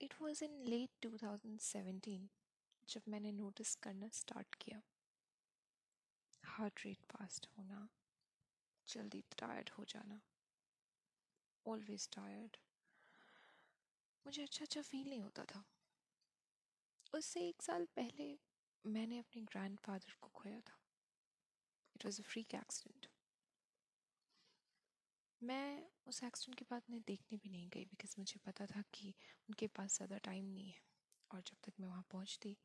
It was in late 2017 जब मैंने notice करना स्टार्ट किया। हार्ट रेट फास्ट होना, जल्दी टायर्ड हो जाना। ऑलवेज टायर्ड मुझे अच्छा अच्छा फील नहीं होता था। उससे एक साल पहले मैंने अपने ग्रैंडफादर को खोया था। It was a freak accident मैं उस एक्सीडेंट के बाद उन्हें देखने भी नहीं गई बिकॉज़ मुझे पता था कि उनके पास ज़्यादा टाइम नहीं है। और जब तक मैं वहाँ पहुँचती,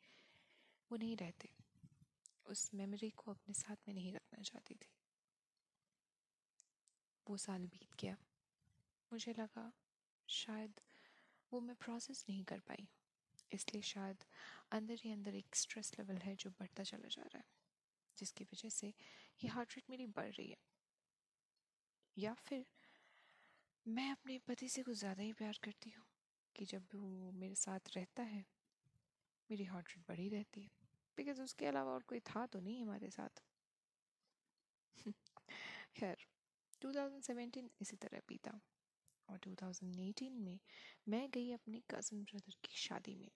वो नहीं रहते। उस मेमोरी को अपने साथ में नहीं रखना चाहती थी। वो साल बीत गया। मुझे लगा, शायद वो मैं प्रोसेस नहीं कर पाई। इसलिए शायद अंदर ही अंदर एक स्ट्रेस लेवल है जो बढ़ता चला जा रहा है, जिसकी वजह से ये हार्ट रेट मेरी बढ़ रही है। या फिर मैं अपने पति से कुछ ज़्यादा ही प्यार करती हूँ कि जब वो मेरे साथ रहता है, मेरी हार्ट रेट बढ़ी रहती है। बिकॉज़ उसके अलावा और कोई था तो नहीं हमारे साथ। खैर 2017 इसी तरह बीता और 2018 में मैं गई अपने कज़न ब्रदर की शादी में।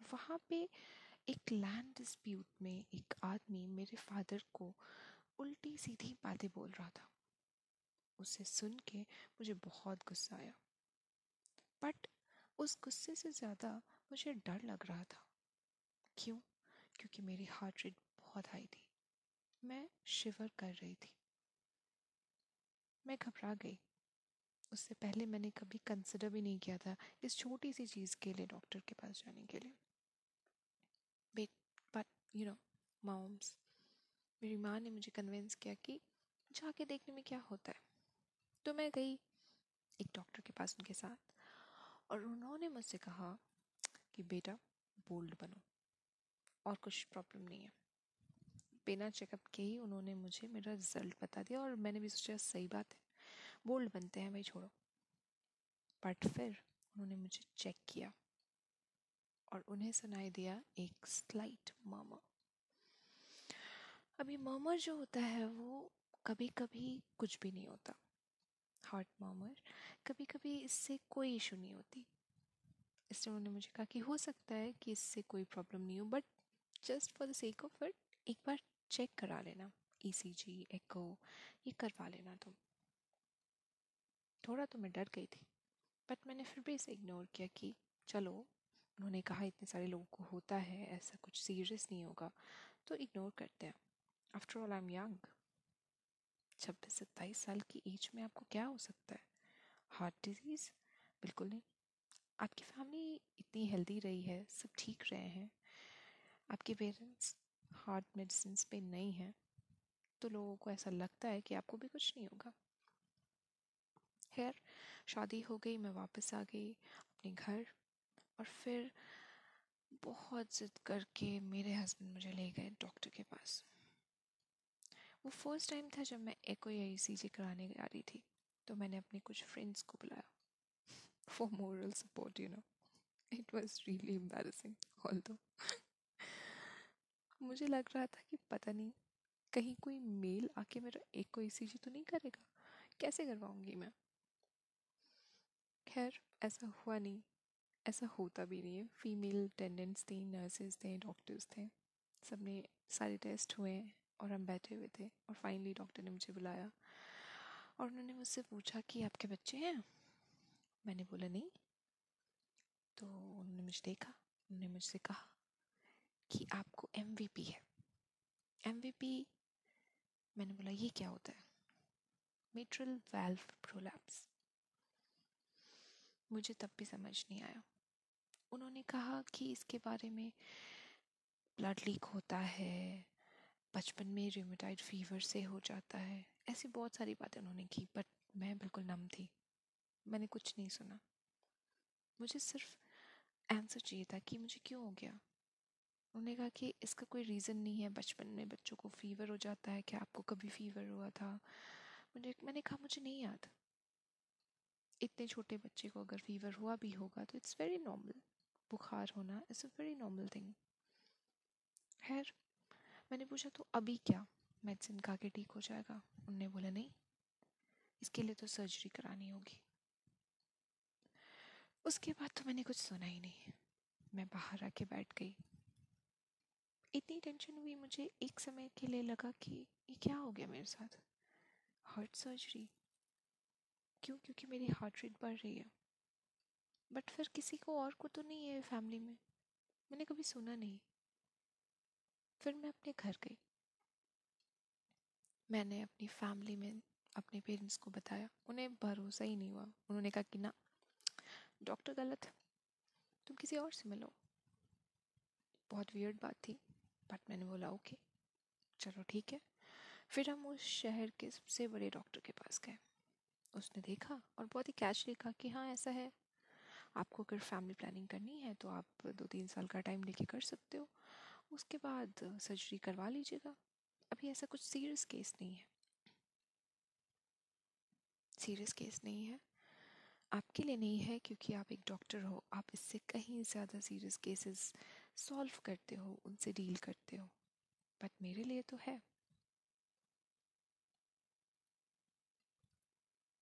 वहाँ पे एक लैंड डिस्प्यूट में एक आदमी मेरे फादर को उल्टी सीधी बातें बोल रहा था। उसे सुन के मुझे बहुत गुस्सा आया। बट उस गुस्से से ज़्यादा मुझे डर लग रहा था। क्यों? क्योंकि मेरी हार्ट रेट बहुत हाई थी। मैं शिवर कर रही थी। मैं घबरा गई। उससे पहले मैंने कभी कंसिडर भी नहीं किया था इस छोटी सी चीज़ के लिए डॉक्टर के पास जाने के लिए। बट यू नो मॉम्स मेरी माँ ने मुझे कन्विंस किया कि जाके देखने में क्या होता है। तो मैं गई एक डॉक्टर के पास उनके साथ और उन्होंने मुझसे कहा कि, बेटा बोल्ड बनो और कुछ प्रॉब्लम नहीं है। बिना चेकअप के ही उन्होंने मुझे मेरा रिज़ल्ट बता दिया और मैंने भी सोचा, सही बात है बोल्ड बनते हैं, भाई छोड़ो। बट फिर उन्होंने मुझे चेक किया और उन्हें सुनाई दिया एक स्लाइट मामा अभी मर्मर जो होता है वो कभी कभी कुछ भी नहीं होता। हार्ट मर्मर कभी कभी इससे कोई इशू नहीं होती। इसलिए उन्होंने मुझे कहा कि हो सकता है कि इससे कोई प्रॉब्लम नहीं हो but just for the sake of it एक बार चेक करा लेना। ई सी जी एको ये करवा लेना तुम। थोड़ा तो मैं डर गई थी बट मैंने फिर भी इसे इग्नोर किया कि चलो, उन्होंने कहा इतने सारे लोगों को होता है, ऐसा कुछ सीरियस नहीं होगा तो इग्नोर करते हैं। After all I am young छब्बीस सत्ताईस साल की एज में आपको क्या हो सकता है? हार्ट डिज़ीज़ बिल्कुल नहीं। आपकी फैमिली इतनी हेल्दी रही है, सब ठीक रहे हैं। आपके पेरेंट्स हार्ट मेडिसिन पे नहीं हैं तो लोगों को ऐसा लगता है कि आपको भी कुछ नहीं होगा। खैर, शादी हो गई, मैं वापस आ गई अपने घर और फिर बहुत ज़िद करके मेरे हस्बैंड मुझे ले गए डॉक्टर के पास। वो फ़र्स्ट टाइम था जब मैं एको या ई कराने जा रही थी तो मैंने अपने कुछ फ्रेंड्स को बुलाया for moral support you know it was really embarrassing although मुझे लग रहा था कि पता नहीं, कहीं कोई मेल आके मेरा एक को ई तो नहीं करेगा? कैसे करवाऊँगी मैं? खैर, ऐसा हुआ नहीं। ऐसा होता भी नहीं है। फीमेल अटेंडेंट्स थी नर्सेज थे डॉक्टर्स थे। सबने सारे टेस्ट हुए और हम बैठे हुए थे और फाइनली डॉक्टर ने मुझे बुलाया और उन्होंने मुझसे पूछा कि आपके बच्चे हैं? मैंने बोला, नहीं। तो उन्होंने मुझे देखा, उन्होंने मुझसे कहा कि आपको एमवीपी है। एमवीपी मैंने बोला, ये क्या होता है? मेट्रल वेल्व प्रोलैप्स मुझे तब भी समझ नहीं आया। उन्होंने कहा कि इसके बारे में ब्लड लीक होता है बचपन में रिमेटाइड फीवर से हो जाता है। ऐसी बहुत सारी बातें उन्होंने की बट मैं बिल्कुल नम थी। मैंने कुछ नहीं सुना। मुझे सिर्फ़ आंसर चाहिए था कि मुझे क्यों हो गया? उन्होंने कहा कि इसका कोई रीज़न नहीं है, बचपन में बच्चों को फीवर हो जाता है, क्या आपको कभी फीवर हुआ था? मुझे, मैंने कहा, मुझे नहीं याद। इतने छोटे बच्चे को अगर फीवर हुआ भी होगा तो इट्स वेरी नॉर्मल बुखार होना it's a very normal thing खैर मैंने पूछा तो अभी क्या मेडिसिन खा के ठीक हो जाएगा? उनने बोला, नहीं, इसके लिए तो सर्जरी करानी होगी. उसके बाद तो मैंने कुछ सुना ही नहीं। मैं बाहर आके बैठ गई। इतनी टेंशन हुई मुझे, एक समय के लिए लगा कि ये क्या हो गया मेरे साथ? हार्ट सर्जरी क्यों? क्योंकि मेरी हार्ट रेट बढ़ रही है। बट फिर किसी को और को तो नहीं है फैमिली में। मैंने कभी सुना नहीं। फिर मैं अपने घर गई। मैंने अपनी फैमिली में अपने पेरेंट्स को बताया। उन्हें भरोसा ही नहीं हुआ। उन्होंने कहा कि ना, डॉक्टर गलत है। तुम किसी और से मिलो। बहुत वियर्ड बात थी बट मैंने बोला ओके चलो ठीक है। फिर हम उस शहर के सबसे बड़े डॉक्टर के पास गए। उसने देखा और बहुत ही कैश लिखा कि हाँ ऐसा है। आपको अगर फैमिली प्लानिंग करनी है तो आप दो तीन साल का टाइम लेके कर सकते हो। उसके बाद सर्जरी करवा लीजिएगा। अभी ऐसा कुछ सीरियस केस नहीं है। सीरियस केस नहीं है। आपके लिए नहीं है क्योंकि आप एक डॉक्टर हो। आप इससे कहीं ज़्यादा सीरियस केसेस सॉल्व करते हो, उनसे डील करते हो। बट मेरे लिए तो है।